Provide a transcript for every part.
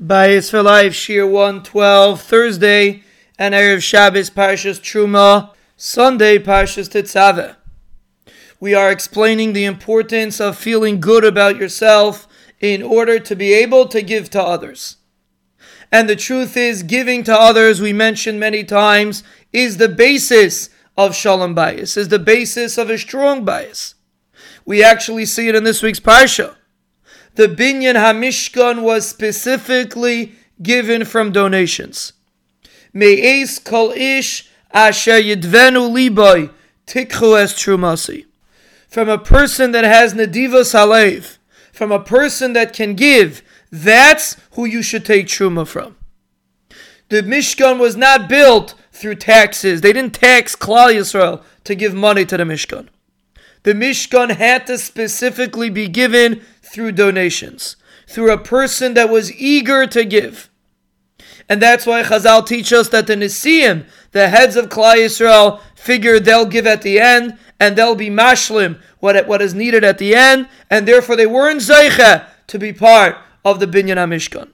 Bayis for Life, Shiur 112, Thursday, and Erev Shabbos, Parshas Truma, Sunday, Parshas Tetzaveh. We are explaining the importance of feeling good about yourself in order to be able to give to others. And the truth is, giving to others, we mentioned many times, is the basis of Shalom Bayis, is the basis of a strong bayis. We actually see it in this week's Parsha the Binyan HaMishkan was specifically given from donations. Me'ez kol ish asher yidvenu liboy tikchu es trumasi. From a person that has nedivas halev, from a person that can give, that's who you should take truma from. The Mishkan was not built through taxes. They didn't tax Klal Yisrael to give money to the Mishkan. The Mishkan had to specifically be given through donations, through a person that was eager to give. And that's why Chazal teach us that the Nisiim, the heads of Klal Yisrael, figure they'll give at the end, and they'll be mashlim, what, what is needed at the end, and therefore they weren't zeicha to be part of the Binyan HaMishkan.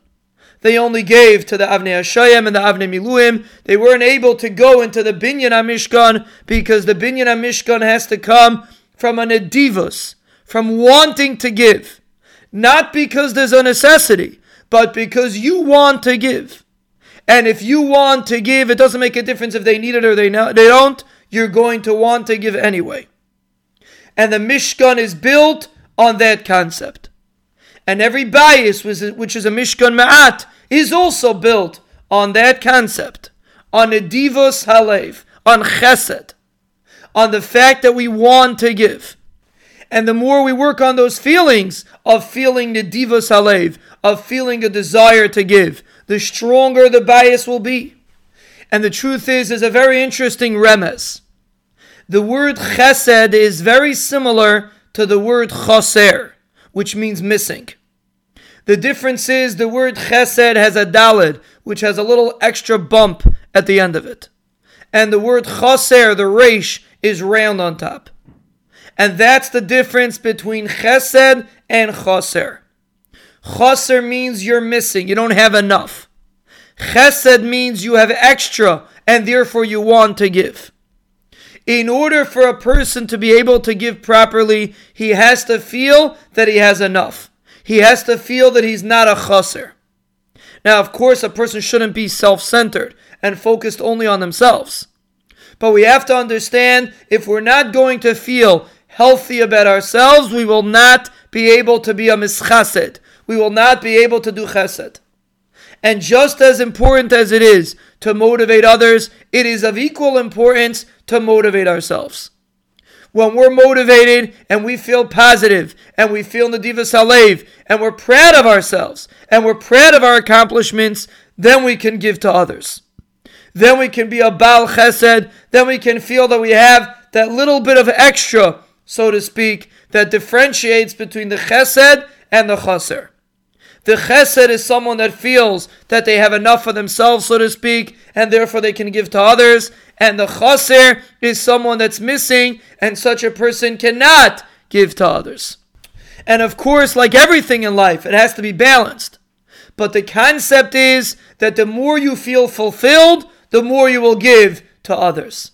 They only gave to the Avnei Hashoham and the Avnei Miluim. They weren't able to go into the Binyan HaMishkan because the Binyan HaMishkan has to come from an edivus, from wanting to give not because there's a necessity, but because you want to give. And if you want to give, it doesn't make a difference if they need it or they, not, they don't, you're going to want to give anyway. And the Mishkan is built on that concept. And every bayis, which is a Mishkan Ma'at, is also built on that concept, on Edivos Halev, on Chesed, on the fact that we want to give. And the more we work on those feelings of feeling the divas halev, of feeling a desire to give, the stronger the bayis will be. And the truth is, is a very interesting remes. The word chesed is very similar to the word chaser, which means missing. The difference is the word chesed has a dalid, which has a little extra bump at the end of it. And the word chaser, the resh, is round on top. And that's the difference between chesed and choser. Choser means you're missing, you don't have enough. Chesed means you have extra and therefore you want to give. In order for a person to be able to give properly, he has to feel that he has enough. He has to feel that he's not a chaser. Now, of course, a person shouldn't be self centered and focused only on themselves. But we have to understand if we're not going to feel healthy about ourselves, we will not be able to be a mischased. We will not be able to do chesed. And just as important as it is to motivate others, it is of equal importance to motivate ourselves. When we're motivated and we feel positive and we feel Nadivas Halev and we're proud of ourselves and we're proud of our accomplishments, then we can give to others. Then we can be a Baal Chesed. Then we can feel that we have that little bit of extra so to speak, that differentiates between the chesed and the chaser. The chesed is someone that feels that they have enough for themselves, so to speak, and therefore they can give to others. And the chaser is someone that's missing, and such a person cannot give to others. And of course, like everything in life, it has to be balanced. But the concept is that the more you feel fulfilled, the more you will give to others.